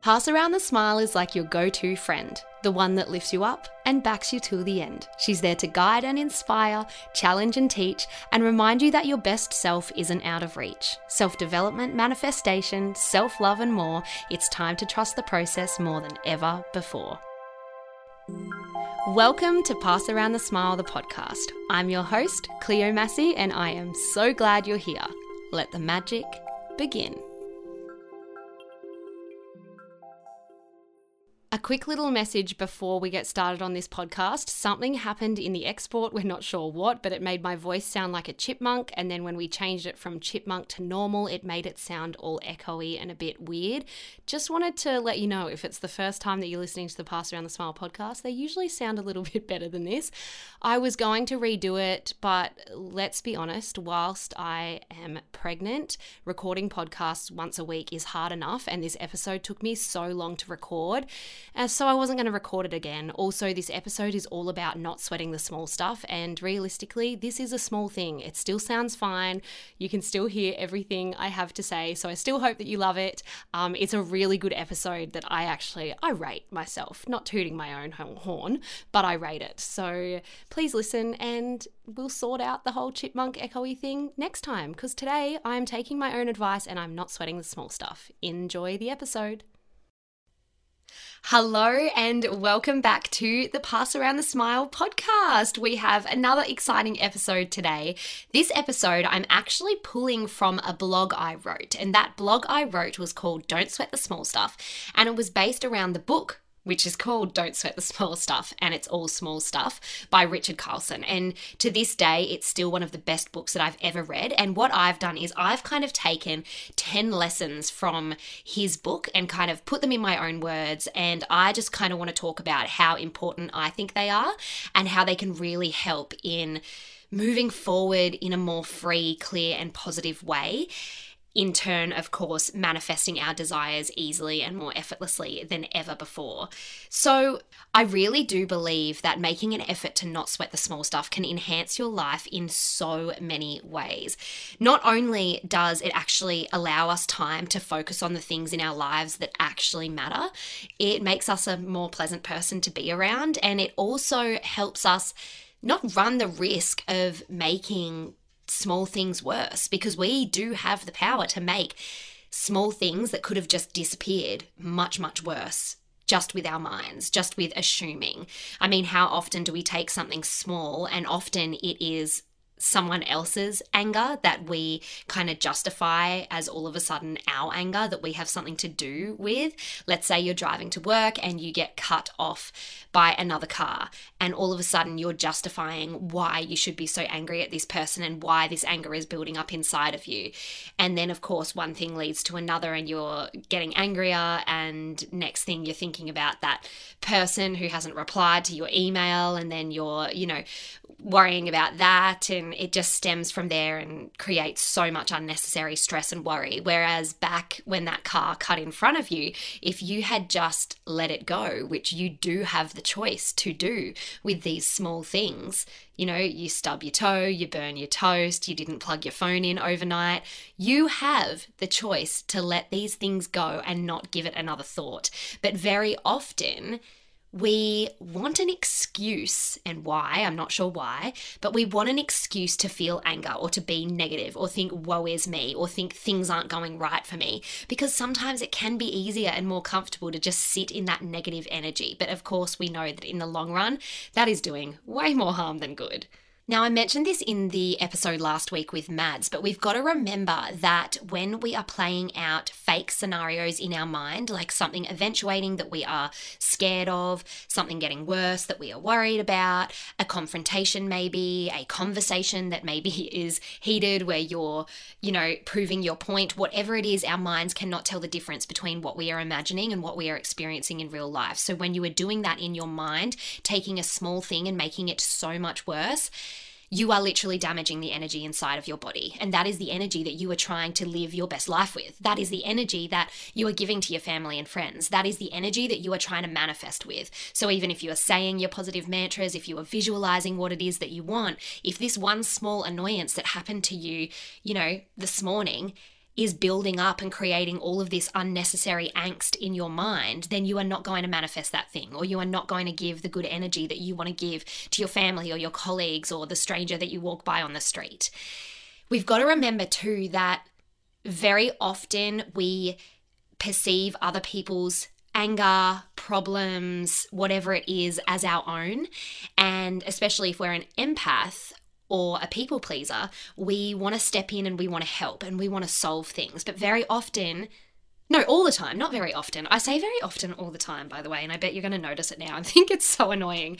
Pass Around the Smile is like your go to friend, the one that lifts you up and backs you till the end. She's there to guide and inspire, challenge and teach, and remind you that your best self isn't out of reach. Self development, manifestation, self love, and more, it's time to trust the process more than ever before. Welcome to Pass Around the Smile, the podcast. I'm your host, Cleo Massey, and I am so glad you're here. Let the magic begin. A quick little message before we get started on this podcast. Something happened in the export, we're not sure what, but it made my voice sound like a chipmunk. And then when we changed it from chipmunk to normal, it made it sound all echoey and a bit weird. Just wanted to let you know if it's the first time that you're listening to the Pass Around the Smile podcast, they usually sound a little bit better than this. I was going to redo it, but let's be honest, whilst I am pregnant, recording podcasts once a week is hard enough. And this episode took me so long to record. So I wasn't going to record it again. Also, this episode is all about not sweating the small stuff. And realistically, this is a small thing. It still sounds fine. You can still hear everything I have to say. So I still hope that you love it. Um, it's a really good episode that I actually, I rate myself. Not tooting my own horn, but I rate it. So please listen and we'll sort out the whole chipmunk echoey thing next time. Because today I'm taking my own advice and I'm not sweating the small stuff. Enjoy the episode. Hello, and welcome back to the Pass Around the Smile podcast. We have another exciting episode today. This episode, I'm actually pulling from a blog I wrote, and that blog I wrote was called Don't Sweat the Small Stuff, and it was based around the book which is called Don't Sweat the Small Stuff and It's All Small Stuff by Richard Carlson. And to this day, it's still one of the best books that I've ever read. And what I've done is I've kind of taken 10 lessons from his book and kind of put them in my own words. And I just kind of want to talk about how important I think they are and how they can really help in moving forward in a more free, clear, and positive way in turn, of course, manifesting our desires easily and more effortlessly than ever before. So, I really do believe that making an effort to not sweat the small stuff can enhance your life in so many ways. Not only does it actually allow us time to focus on the things in our lives that actually matter, it makes us a more pleasant person to be around, and it also helps us not run the risk of making small things worse because we do have the power to make small things that could have just disappeared much, much worse just with our minds, just with assuming. I mean, how often do we take something small and often it is someone else's anger that we kind of justify as all of a sudden our anger that we have something to do with. Let's say you're driving to work and you get cut off by another car, and all of a sudden you're justifying why you should be so angry at this person and why this anger is building up inside of you. And then, of course, one thing leads to another, and you're getting angrier, and next thing you're thinking about that person who hasn't replied to your email, and then you're, you know, worrying about that and it just stems from there and creates so much unnecessary stress and worry. Whereas back when that car cut in front of you if you had just let it go which you do have the choice to do with these small things you know you stub your toe you burn your toast you didn't plug your phone in overnight you have the choice to let these things go and not give it another thought. But very often we want an excuse, and why, I'm not sure why, but we want an excuse to feel anger or to be negative or think, woe is me, or think things aren't going right for me. Because sometimes it can be easier and more comfortable to just sit in that negative energy. But of course, we know that in the long run, that is doing way more harm than good. Now, I mentioned this in the episode last week with Mads, but we've got to remember that when we are playing out fake scenarios in our mind, like something eventuating that we are scared of, something getting worse that we are worried about, a confrontation maybe, a conversation that maybe is heated where you're, you know, proving your point, whatever it is, our minds cannot tell the difference between what we are imagining and what we are experiencing in real life. So when you are doing that in your mind, taking a small thing and making it so much worse, you are literally damaging the energy inside of your body. And that is the energy that you are trying to live your best life with. That is the energy that you are giving to your family and friends. That is the energy that you are trying to manifest with. So even if you are saying your positive mantras, if you are visualizing what it is that you want, if this one small annoyance that happened to you, you know, this morning, is building up and creating all of this unnecessary angst in your mind, then you are not going to manifest that thing, or you are not going to give the good energy that you want to give to your family or your colleagues or the stranger that you walk by on the street. We've got to remember too that very often we perceive other people's anger, problems, whatever it is, as our own. And especially if we're an empath, or a people pleaser, we want to step in and we want to help and we want to solve things. But very often, no, all the time, not very often. I say very often all the time, by the way, and I bet you're going to notice it now. I think it's so annoying.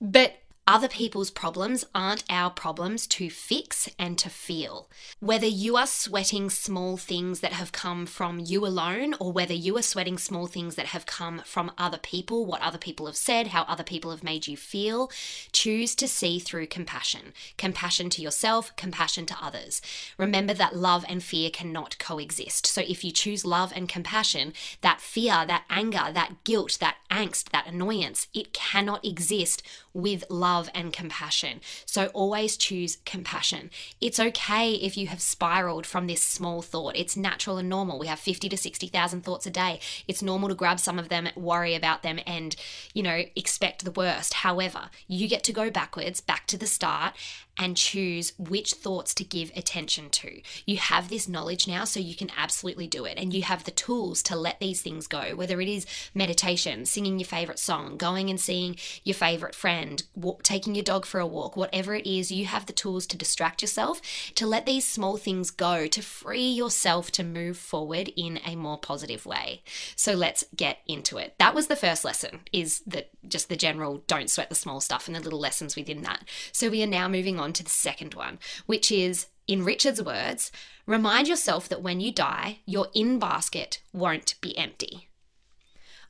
But other people's problems aren't our problems to fix and to feel. Whether you are sweating small things that have come from you alone, or whether you are sweating small things that have come from other people, what other people have said, how other people have made you feel, choose to see through compassion. Compassion to yourself, compassion to others. Remember that love and fear cannot coexist. So if you choose love and compassion, that fear, that anger, that guilt, that angst, that annoyance, it cannot exist with love and compassion. So always choose compassion. It's okay if you have spiraled from this small thought. It's natural and normal. We have 50 to 60,000 thoughts a day. It's normal to grab some of them, worry about them, and, you know, expect the worst. However, you get to go backwards, back to the start, and choose which thoughts to give attention to. You have this knowledge now, so you can absolutely do it. And you have the tools to let these things go, whether it is meditation, singing your favorite song, going and seeing your favorite friend, walk, taking your dog for a walk, whatever it is, you have the tools to distract yourself, to let these small things go, to free yourself to move forward in a more positive way. So let's get into it. That was the first lesson, is that just the general don't sweat the small stuff and the little lessons within that. So we are now moving on to the second one, which is in Richard's words, remind yourself that when you die, your in basket won't be empty.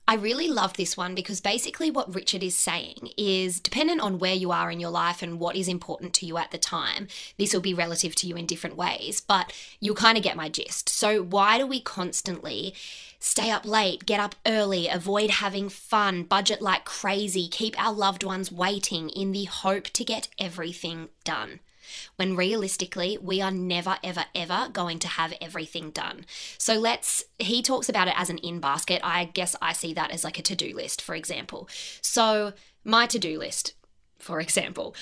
I really love this one because basically what Richard is saying is dependent on where you are in your life and what is important to you at the time, this will be relative to you in different ways, but you'll kind of get my gist. So, why do we constantly stay up late, get up early, avoid having fun, budget like crazy, keep our loved ones waiting in the hope to get everything done? When realistically, we are never, ever, ever going to have everything done. So let's, he talks about it as an in basket. I guess I see that as like a to do list, for example. So, my to do list, for example,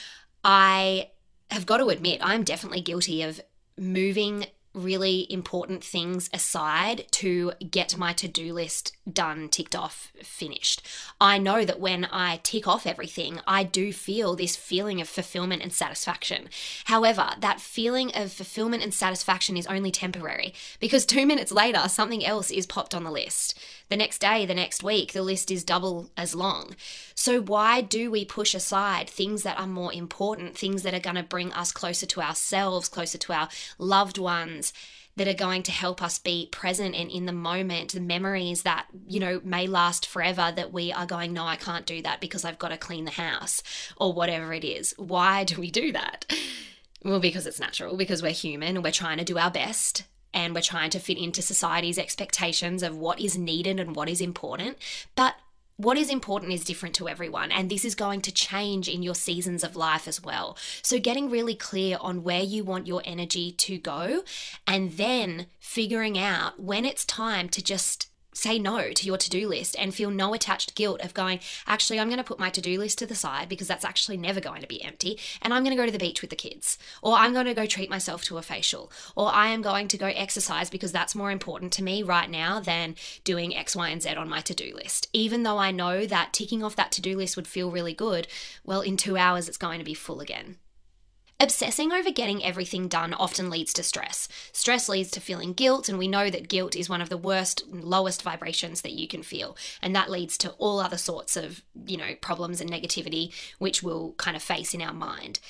I have got to admit, I'm definitely guilty of moving really important things aside to get my to do list done, ticked off, finished. I know that when I tick off everything, I do feel this feeling of fulfillment and satisfaction. However, that feeling of fulfillment and satisfaction is only temporary because two minutes later, something else is popped on the list. The next day, the next week, the list is double as long. So, why do we push aside things that are more important, things that are going to bring us closer to ourselves, closer to our loved ones? That are going to help us be present and in the moment, the memories that, you know, may last forever that we are going, no, I can't do that because I've got to clean the house or whatever it is. Why do we do that? Well, because it's natural, because we're human and we're trying to do our best and we're trying to fit into society's expectations of what is needed and what is important. But what is important is different to everyone, and this is going to change in your seasons of life as well. So, getting really clear on where you want your energy to go, and then figuring out when it's time to just say no to your to do list and feel no attached guilt of going, actually, I'm going to put my to do list to the side because that's actually never going to be empty. And I'm going to go to the beach with the kids, or I'm going to go treat myself to a facial, or I am going to go exercise because that's more important to me right now than doing X, Y, and Z on my to do list. Even though I know that ticking off that to do list would feel really good, well, in two hours, it's going to be full again. Obsessing over getting everything done often leads to stress. Stress leads to feeling guilt, and we know that guilt is one of the worst, lowest vibrations that you can feel. And that leads to all other sorts of, you know, problems and negativity, which we'll kind of face in our mind.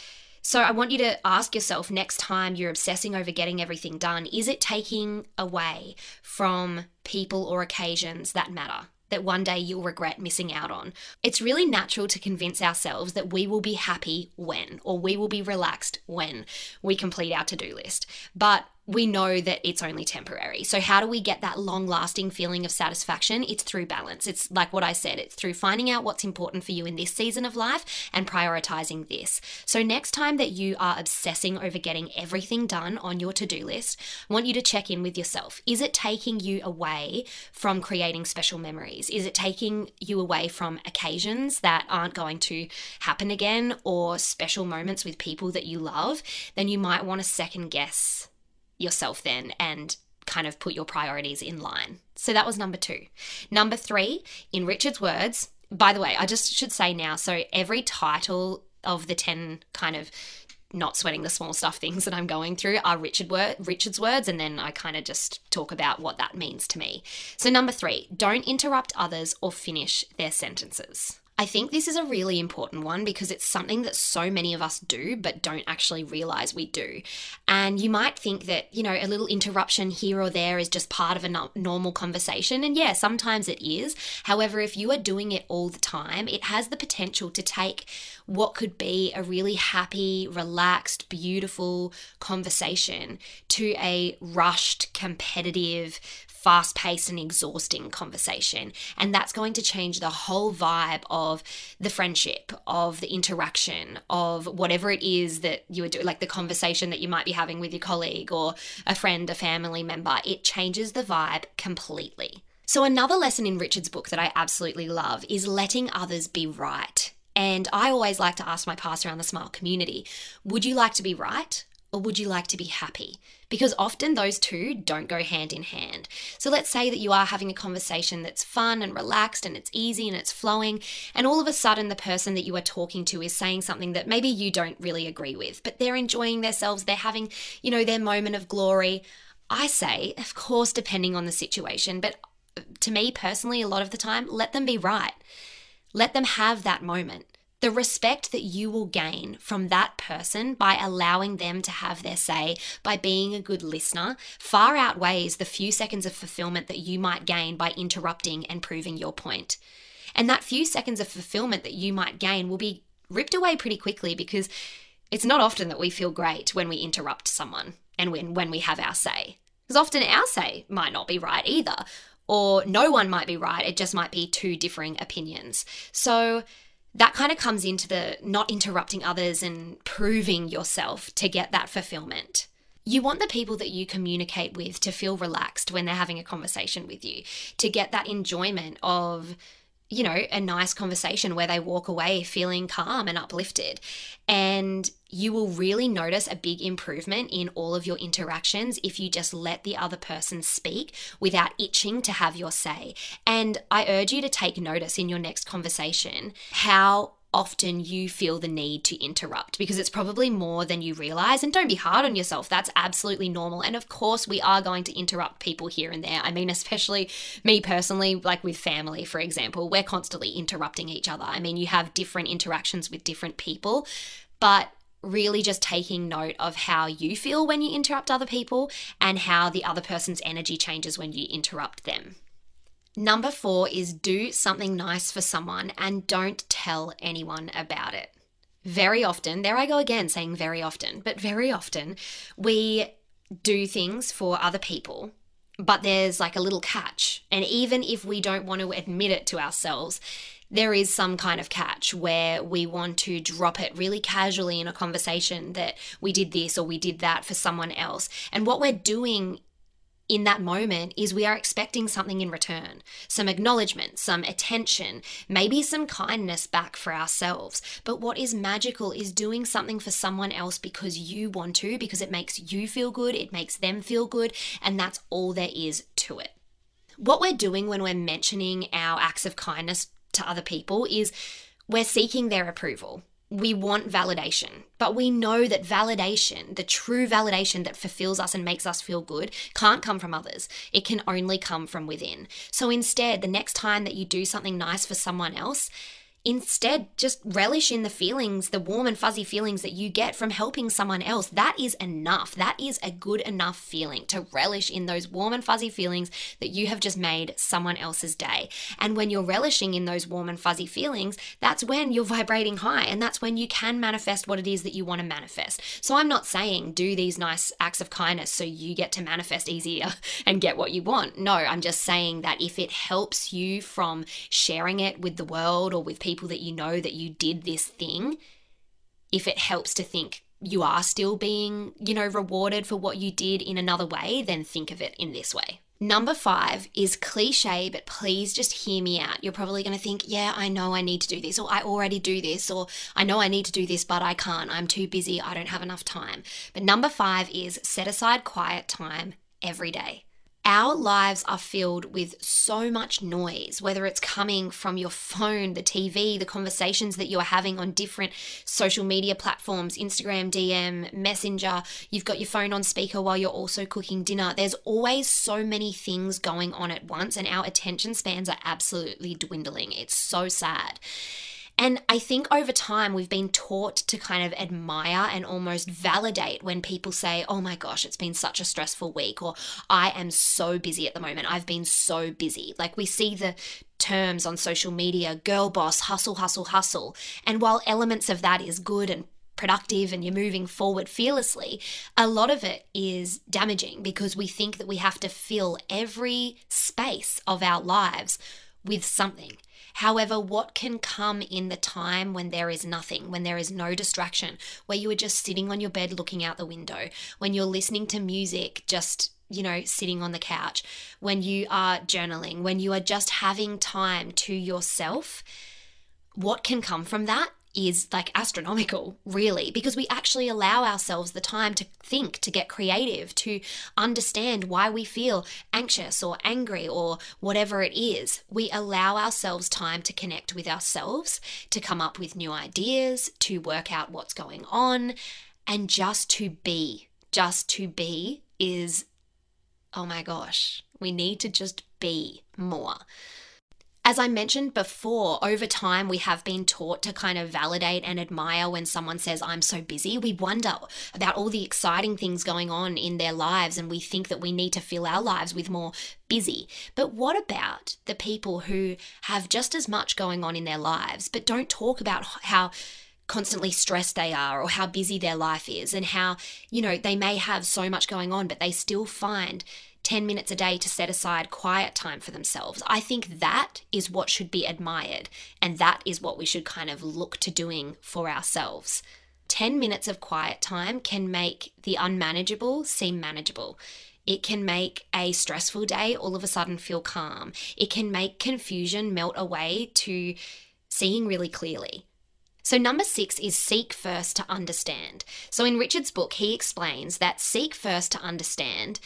So I want you to ask yourself next time you're obsessing over getting everything done, is it taking away from people or occasions that matter? That one day you'll regret missing out on. It's really natural to convince ourselves that we will be happy when, or we will be relaxed when we complete our to do list. But we know that it's only temporary. So, how do we get that long lasting feeling of satisfaction? It's through balance. It's like what I said, it's through finding out what's important for you in this season of life and prioritizing this. So, next time that you are obsessing over getting everything done on your to do list, I want you to check in with yourself. Is it taking you away from creating special memories? Is it taking you away from occasions that aren't going to happen again or special moments with people that you love? Then you might want to second guess yourself then and kind of put your priorities in line. So that was number two. Number three, in Richard's words, by the way, I just should say now so every title of the 10 kind of not sweating the small stuff things that I'm going through are Richard word, Richard's words, and then I kind of just talk about what that means to me. So, number three, don't interrupt others or finish their sentences. I think this is a really important one because it's something that so many of us do but don't actually realize we do. And you might think that, you know, a little interruption here or there is just part of a no- normal conversation. And yeah, sometimes it is. However, if you are doing it all the time, it has the potential to take what could be a really happy, relaxed, beautiful conversation to a rushed, competitive, fast paced and exhausting conversation. And that's going to change the whole vibe of the friendship, of the interaction, of whatever it is that you are doing, like the conversation that you might be having with your colleague or a friend, a family member. It changes the vibe completely. So, another lesson in Richard's book that I absolutely love is letting others be right. And I always like to ask my Pass Around the Smile community would you like to be right or would you like to be happy? Because often those two don't go hand in hand. So let's say that you are having a conversation that's fun and relaxed and it's easy and it's flowing, and all of a sudden the person that you are talking to is saying something that maybe you don't really agree with, but they're enjoying themselves, they're having, you know, their moment of glory. I say, of course, depending on the situation, but uh, to me personally, a lot of the time, let them be right. Let them have that moment. The respect that you will gain from that person by allowing them to have their say, by being a good listener, far outweighs the few seconds of fulfillment that you might gain by interrupting and proving your point. And that few seconds of fulfillment that you might gain will be ripped away pretty quickly because it's not often that we feel great when we interrupt someone and when, when we have our say. Because often our say might not be right either, or no one might be right, it just might be two differing opinions. So, that kind of comes into the not interrupting others and proving yourself to get that fulfillment. You want the people that you communicate with to feel relaxed when they're having a conversation with you, to get that enjoyment of you know, a nice conversation where they walk away feeling calm and uplifted. And you will really notice a big improvement in all of your interactions if you just let the other person speak without itching to have your say. And I urge you to take notice in your next conversation how often you feel the need to interrupt because it's probably more than you realize. And don't be hard on yourself. That's absolutely normal. And of course, we are going to interrupt people here and there. I mean, especially me personally, like with family, for example, we're constantly interrupting each other. I mean, you have different interactions with different people, but really just taking note of how you feel when you interrupt other people and how the other person's energy changes when you interrupt them. Number four is do something nice for someone and don't tell anyone about it. Very often, there I go again saying very often, but very often we do things for other people, but there's like a little catch. And even if we don't want to admit it to ourselves, there is some kind of catch where we want to drop it really casually in a conversation that we did this or we did that for someone else. And what we're doing in that moment is we are expecting something in return some acknowledgement, some attention, maybe some kindness back for ourselves. But what is magical is doing something for someone else because you want to, because it makes you feel good, it makes them feel good, and that's all there is to it. What we're doing when we're mentioning our acts of kindness to other people is we're seeking their approval we want validation, but we know that validation, the true validation that fulfills us and makes us feel good, can't come from others. It can only come from within. So instead, the next time that you do something nice for someone else, Instead, just relish in the feelings, the warm and fuzzy feelings that you get from helping someone else. That is enough. That is a good enough feeling to relish in those warm and fuzzy feelings that you have just made someone else's day. And when you're relishing in those warm and fuzzy feelings, that's when you're vibrating high and that's when you can manifest what it is that you want to manifest. So I'm not saying do these nice acts of kindness so you get to manifest easier and get what you want. No, I'm just saying that if it helps you from sharing it with the world or with people, people that you know that you did this thing, if it helps to think you are still being, you know, rewarded for what you did in another way, then think of it in this way. Number five is cliche, but please just hear me out. You're probably going to think, yeah, I know I need to do this, or I already do this, or I know I need to do this, but I can't. I'm too busy. I don't have enough time. But number five is set aside quiet time every day. Our lives are filled with so much noise, whether it's coming from your phone, the TV, the conversations that you are having on different social media platforms Instagram, DM, Messenger. You've got your phone on speaker while you're also cooking dinner. There's always so many things going on at once, and our attention spans are absolutely dwindling. It's so sad. And I think over time, we've been taught to kind of admire and almost validate when people say, Oh my gosh, it's been such a stressful week, or I am so busy at the moment. I've been so busy. Like we see the terms on social media girl boss, hustle, hustle, hustle. And while elements of that is good and productive and you're moving forward fearlessly, a lot of it is damaging because we think that we have to fill every space of our lives with something. However, what can come in the time when there is nothing, when there is no distraction, where you are just sitting on your bed looking out the window, when you're listening to music just you know, sitting on the couch, when you are journaling, when you are just having time to yourself, what can come from that is like astronomical, really, because we actually allow ourselves the time to think, to get creative, to understand why we feel anxious or angry or whatever it is. We allow ourselves time to connect with ourselves, to come up with new ideas, to work out what's going on, and just to be. Just to be is, oh my gosh, we need to just be more. As I mentioned before, over time we have been taught to kind of validate and admire when someone says, I'm so busy. We wonder about all the exciting things going on in their lives and we think that we need to fill our lives with more busy. But what about the people who have just as much going on in their lives but don't talk about how constantly stressed they are or how busy their life is and how, you know, they may have so much going on, but they still find 10 minutes a day to set aside quiet time for themselves. I think that is what should be admired, and that is what we should kind of look to doing for ourselves. 10 minutes of quiet time can make the unmanageable seem manageable. It can make a stressful day all of a sudden feel calm. It can make confusion melt away to seeing really clearly. So, number six is seek first to understand. So, in Richard's book, he explains that seek first to understand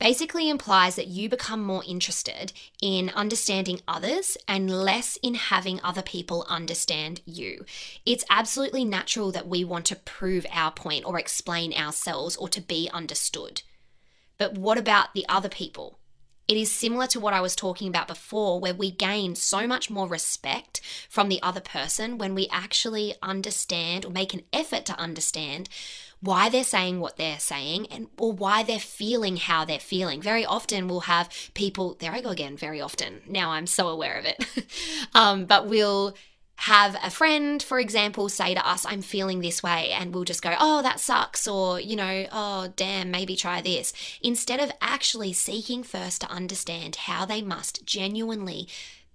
basically implies that you become more interested in understanding others and less in having other people understand you. It's absolutely natural that we want to prove our point or explain ourselves or to be understood. But what about the other people? It is similar to what I was talking about before, where we gain so much more respect from the other person when we actually understand or make an effort to understand why they're saying what they're saying and or why they're feeling how they're feeling. Very often we'll have people, there I go again, very often. Now I'm so aware of it. um, but we'll have a friend, for example, say to us, I'm feeling this way, and we'll just go, oh, that sucks, or, you know, oh, damn, maybe try this, instead of actually seeking first to understand how they must genuinely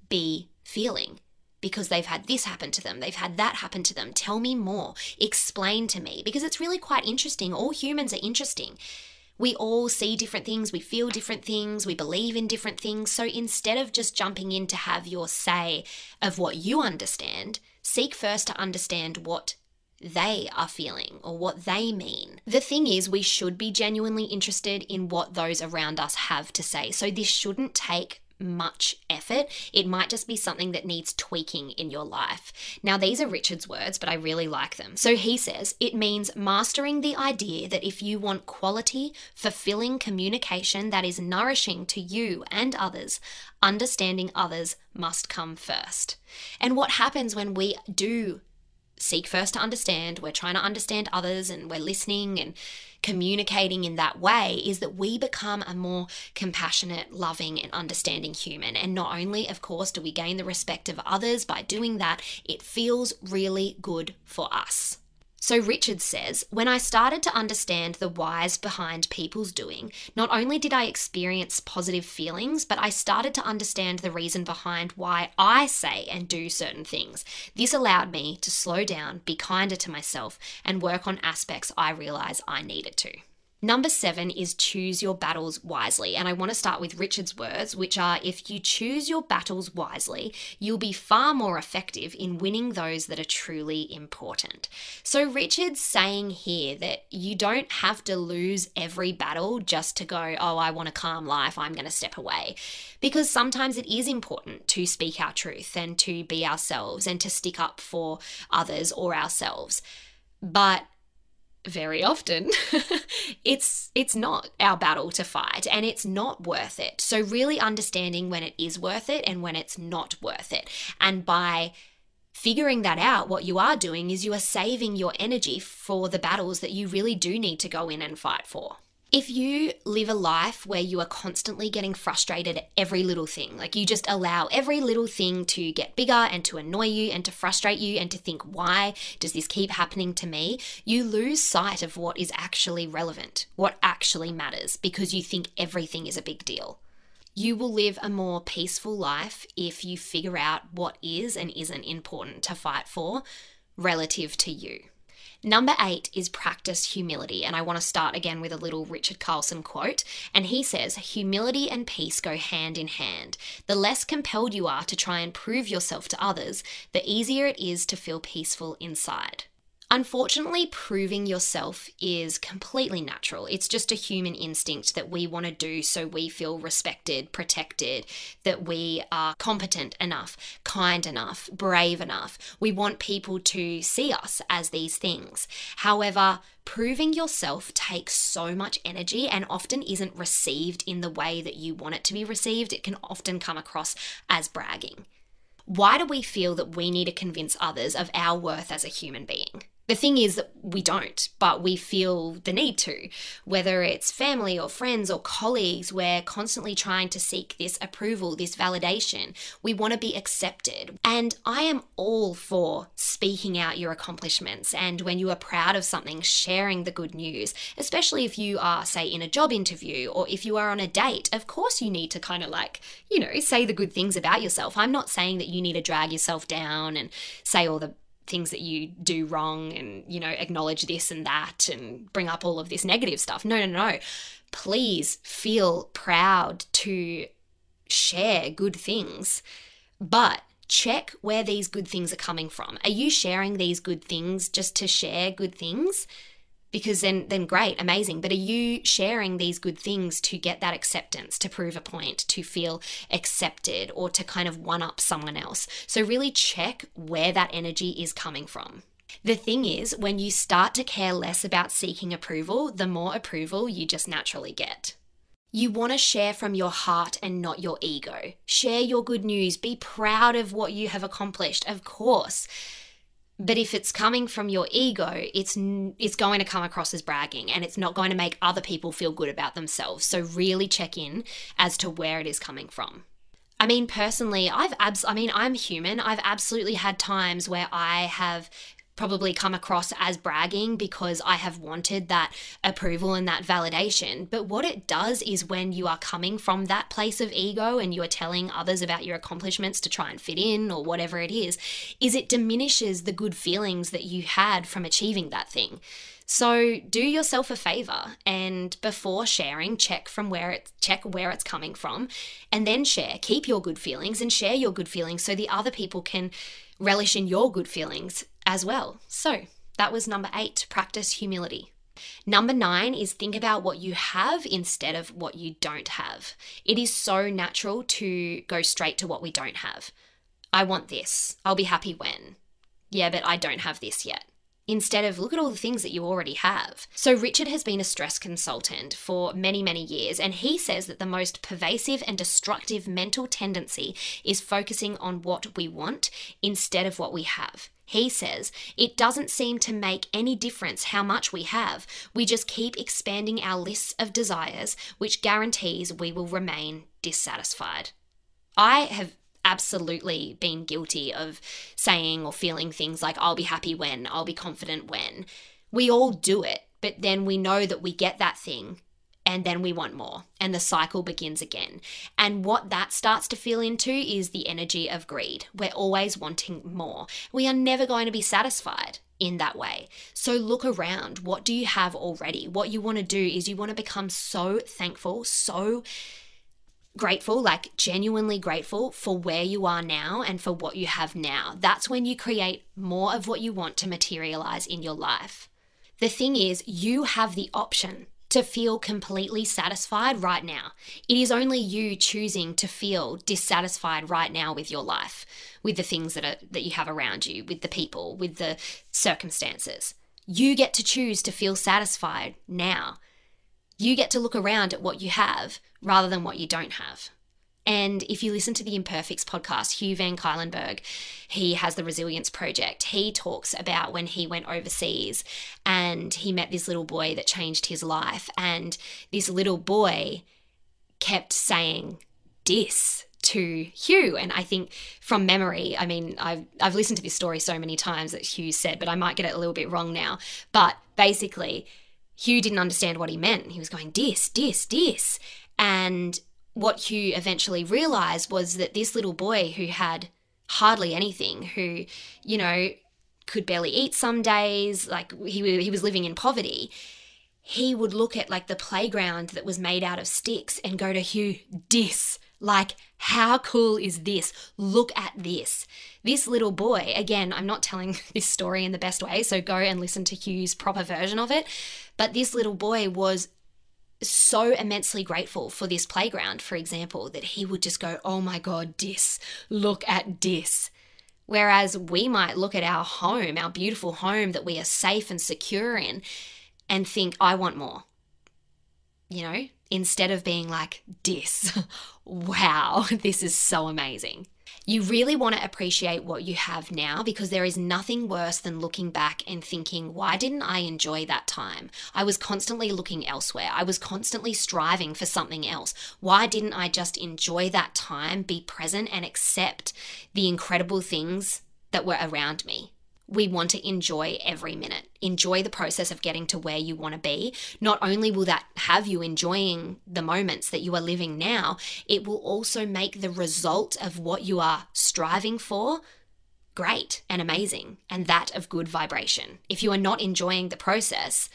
be feeling because they've had this happen to them, they've had that happen to them. Tell me more, explain to me, because it's really quite interesting. All humans are interesting. We all see different things, we feel different things, we believe in different things. So instead of just jumping in to have your say of what you understand, seek first to understand what they are feeling or what they mean. The thing is, we should be genuinely interested in what those around us have to say. So this shouldn't take much effort. It might just be something that needs tweaking in your life. Now, these are Richard's words, but I really like them. So he says it means mastering the idea that if you want quality, fulfilling communication that is nourishing to you and others, understanding others must come first. And what happens when we do seek first to understand, we're trying to understand others and we're listening and communicating in that way is that we become a more compassionate, loving, and understanding human. And not only, of course, do we gain the respect of others by doing that, it feels really good for us. So Richard says, when I started to understand the whys behind people's doing, not only did I experience positive feelings, but I started to understand the reason behind why I say and do certain things. This allowed me to slow down, be kinder to myself, and work on aspects I realize I needed to. Number seven is choose your battles wisely. And I want to start with Richard's words, which are if you choose your battles wisely, you'll be far more effective in winning those that are truly important. So, Richard's saying here that you don't have to lose every battle just to go, oh, I want a calm life, I'm going to step away. Because sometimes it is important to speak our truth and to be ourselves and to stick up for others or ourselves. But very often it's it's not our battle to fight and it's not worth it. So really understanding when it is worth it and when it's not worth it. And by figuring that out what you are doing is you are saving your energy for the battles that you really do need to go in and fight for if you live a life where you are constantly getting frustrated at every little thing, like you just allow every little thing to get bigger and to annoy you and to frustrate you and to think, why does this keep happening to me? You lose sight of what is actually relevant, what actually matters, because you think everything is a big deal. You will live a more peaceful life if you figure out what is and isn't important to fight for relative to you. Number eight is practice humility. And I want to start again with a little Richard Carlson quote. And he says, Humility and peace go hand in hand. The less compelled you are to try and prove yourself to others, the easier it is to feel peaceful inside. Unfortunately, proving yourself is completely natural. It's just a human instinct that we want to do so we feel respected, protected, that we are competent enough, kind enough, brave enough. We want people to see us as these things. However, proving yourself takes so much energy and often isn't received in the way that you want it to be received. It can often come across as bragging. Why do we feel that we need to convince others of our worth as a human being? The thing is that we don't, but we feel the need to. Whether it's family or friends or colleagues, we're constantly trying to seek this approval, this validation. We want to be accepted. And I am all for speaking out your accomplishments and when you are proud of something, sharing the good news, especially if you are, say, in a job interview or if you are on a date. Of course, you need to kind of like, you know, say the good things about yourself. I'm not saying that you need to drag yourself down and say all the things that you do wrong and, you know, acknowledge this and that and bring up all of this negative stuff. No, no, no. Please feel proud to share good things, but check where these good things are coming from. Are you sharing these good things just to share good things? Because then then great amazing but are you sharing these good things to get that acceptance to prove a point to feel accepted or to kind of one up someone else so really check where that energy is coming from the thing is, when you start to care less about seeking approval, the more approval you just naturally get. You want to share from your heart and not your ego. Share your good news. Be proud of what you have accomplished, of course. But if it's coming from your ego, it's it's going to come across as bragging and it's not going to make other people feel good about themselves. So really check in as to where it is coming from. I mean, personally, I've abs I mean, I'm human. I've absolutely had times where I have probably come across as bragging because I have wanted that approval and that validation. But what it does is when you are coming from that place of ego and you are telling others about your accomplishments to try and fit in or whatever it is, is it diminishes the good feelings that you had from achieving that thing. So do yourself a favor and before sharing, check from where it's check where it's coming from and then share. Keep your good feelings and share your good feelings so the other people can relish in your good feelings as well. So that was number eight practice humility. Number nine is think about what you have instead of what you don't have. It is so natural to go straight to what we don't have. I want this. I'll be happy when. Yeah, but I don't have this yet instead of look at all the things that you already have. So, Richard has been a stress consultant for many, many years, and he says that the most pervasive and destructive mental tendency is focusing on what we want instead of what we have. He says it doesn't seem to make any difference how much we have. We just keep expanding our lists of desires, which guarantees we will remain dissatisfied. I have absolutely been guilty of saying or feeling things like, I'll be happy when, I'll be confident when. We all do it, but then we know that we get that thing and then we want more and the cycle begins again. And what that starts to feel into is the energy of greed. We're always wanting more. We are never going to be satisfied in that way. So look around. What do you have already? What you want to do is you want to become so thankful, so grateful, like genuinely grateful for where you are now and for what you have now. That's when you create more of what you want to materialize in your life. The thing is, you have the option to feel completely satisfied right now. It is only you choosing to feel dissatisfied right now with your life, with the things that are that you have around you, with the people, with the circumstances. You get to choose to feel satisfied now. You get to look around at what you have rather than what you don't have. And if you listen to the Imperfects podcast, Hugh Van Cuylenburg, he has the Resilience Project. He talks about when he went overseas and he met this little boy that changed his life. And this little boy kept saying, Dis to Hugh. And I think from memory, I mean, I've, I've listened to this story so many times that Hugh said, but I might get it a little bit wrong now. But basically, Hugh didn't understand what he meant. He was going, dis, dis, dis. And what Hugh eventually realized was that this little boy who had hardly anything, who, you know, could barely eat some days, like he, he was living in poverty, he would look at like the playground that was made out of sticks and go to Hugh, dis. Like, how cool is this? Look at this. This little boy, again, I'm not telling this story in the best way, so go and listen to Hugh's proper version of it. But this little boy was so immensely grateful for this playground, for example, that he would just go, Oh my God, dis, look at dis. Whereas we might look at our home, our beautiful home that we are safe and secure in, and think, I want more. You know, instead of being like, dis, wow, this is so amazing. You really want to appreciate what you have now because there is nothing worse than looking back and thinking, why didn't I enjoy that time? I was constantly looking elsewhere. I was constantly striving for something else. Why didn't I just enjoy that time, be present, and accept the incredible things that were around me? We want to enjoy every minute. Enjoy the process of getting to where you want to be. Not only will that have you enjoying the moments that you are living now, it will also make the result of what you are striving for great and amazing and that of good vibration. If you are not enjoying the process,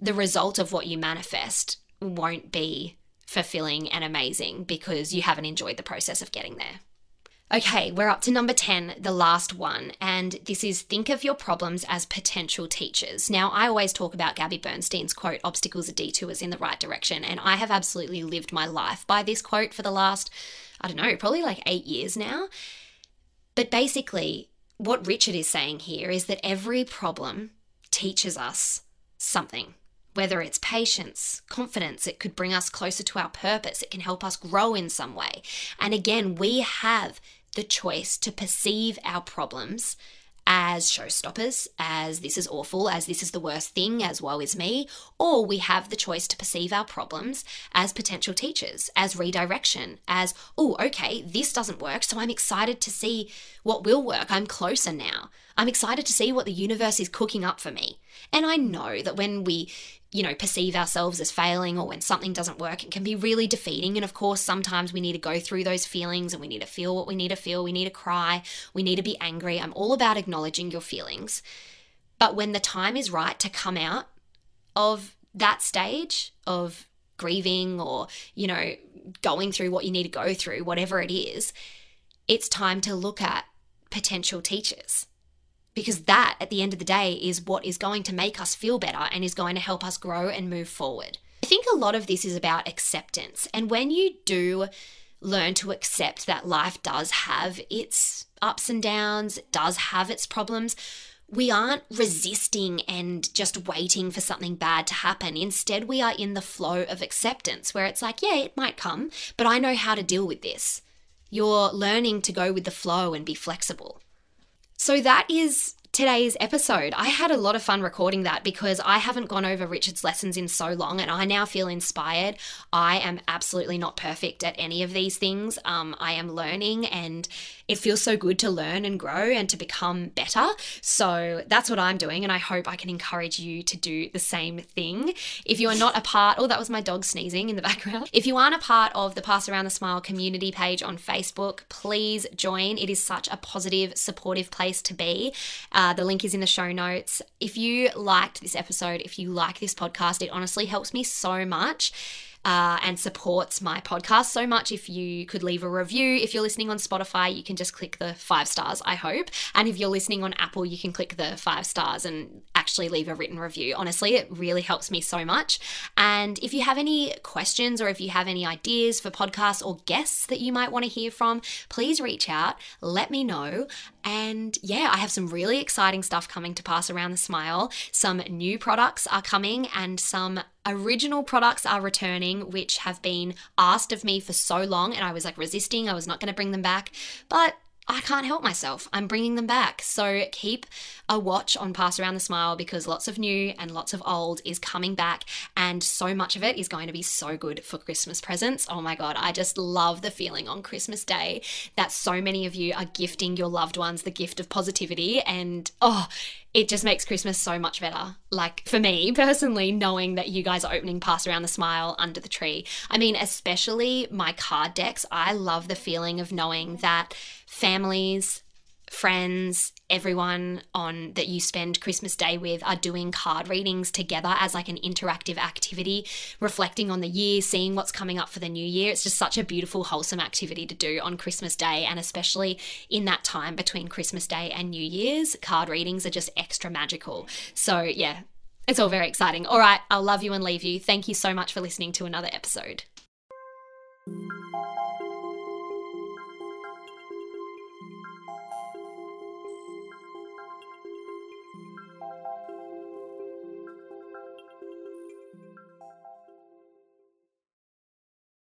the result of what you manifest won't be fulfilling and amazing because you haven't enjoyed the process of getting there. Okay, we're up to number 10, the last one, and this is think of your problems as potential teachers. Now, I always talk about Gabby Bernstein's quote, obstacles are detours in the right direction, and I have absolutely lived my life by this quote for the last, I don't know, probably like eight years now. But basically, what Richard is saying here is that every problem teaches us something. Whether it's patience, confidence, it could bring us closer to our purpose, it can help us grow in some way. And again, we have the choice to perceive our problems as showstoppers, as this is awful, as this is the worst thing, as woe is me, or we have the choice to perceive our problems as potential teachers, as redirection, as, oh, okay, this doesn't work, so I'm excited to see what will work. I'm closer now. I'm excited to see what the universe is cooking up for me. And I know that when we you know, perceive ourselves as failing or when something doesn't work, it can be really defeating. And of course, sometimes we need to go through those feelings and we need to feel what we need to feel. We need to cry. We need to be angry. I'm all about acknowledging your feelings. But when the time is right to come out of that stage of grieving or, you know, going through what you need to go through, whatever it is, it's time to look at potential teachers because that, at the end of the day, is what is going to make us feel better and is going to help us grow and move forward. I think a lot of this is about acceptance. And when you do learn to accept that life does have its ups and downs, does have its problems, we aren't resisting and just waiting for something bad to happen. Instead, we are in the flow of acceptance where it's like, yeah, it might come, but I know how to deal with this. You're learning to go with the flow and be flexible. So, that is today's episode. I had a lot of fun recording that because I haven't gone over Richard's lessons in so long and I now feel inspired. I am absolutely not perfect at any of these things. Um, I am learning and it feels so good to learn and grow and to become better. So that's what I'm doing and I hope I can encourage you to do the same thing. If you are not a part, oh, that was my dog sneezing in the background. If you aren't a part of the Pass Around the Smile community page on Facebook, please join. It is such a positive, supportive place to be. Uh, the link is in the show notes. If you liked this episode, if you like this podcast, it honestly helps me so much uh, and supports my podcast so much. If you could leave a review, if you're listening on Spotify, you can just click the five stars, I hope. And if you're listening on Apple, you can click the five stars and actually leave a written review. Honestly, it really helps me so much. And if you have any questions or if you have any ideas for podcasts or guests that you might want to hear from, please reach out, let me know. And yeah, I have some really exciting stuff coming to pass around the smile. Some new products are coming and some original products are returning, which have been asked of me for so long, and I was like resisting. I was not going to bring them back, but I can't help myself. I'm bringing them back. So keep a watch on Pass Around the Smile because lots of new and lots of old is coming back, and so much of it is going to be so good for Christmas presents. Oh my God, I just love the feeling on Christmas Day that so many of you are gifting your loved ones the gift of positivity. And oh, it just makes Christmas so much better. Like for me personally, knowing that you guys are opening Pass Around the Smile under the tree. I mean, especially my card decks, I love the feeling of knowing that families, friends, everyone on that you spend Christmas Day with are doing card readings together as like an interactive activity, reflecting on the year, seeing what's coming up for the new year. It's just such a beautiful, wholesome activity to do on Christmas Day, and especially in that time between Christmas Day and New Year's, card readings are just extra magical. So, yeah, it's all very exciting. All right, I'll love you and leave you. Thank you so much for listening to another episode.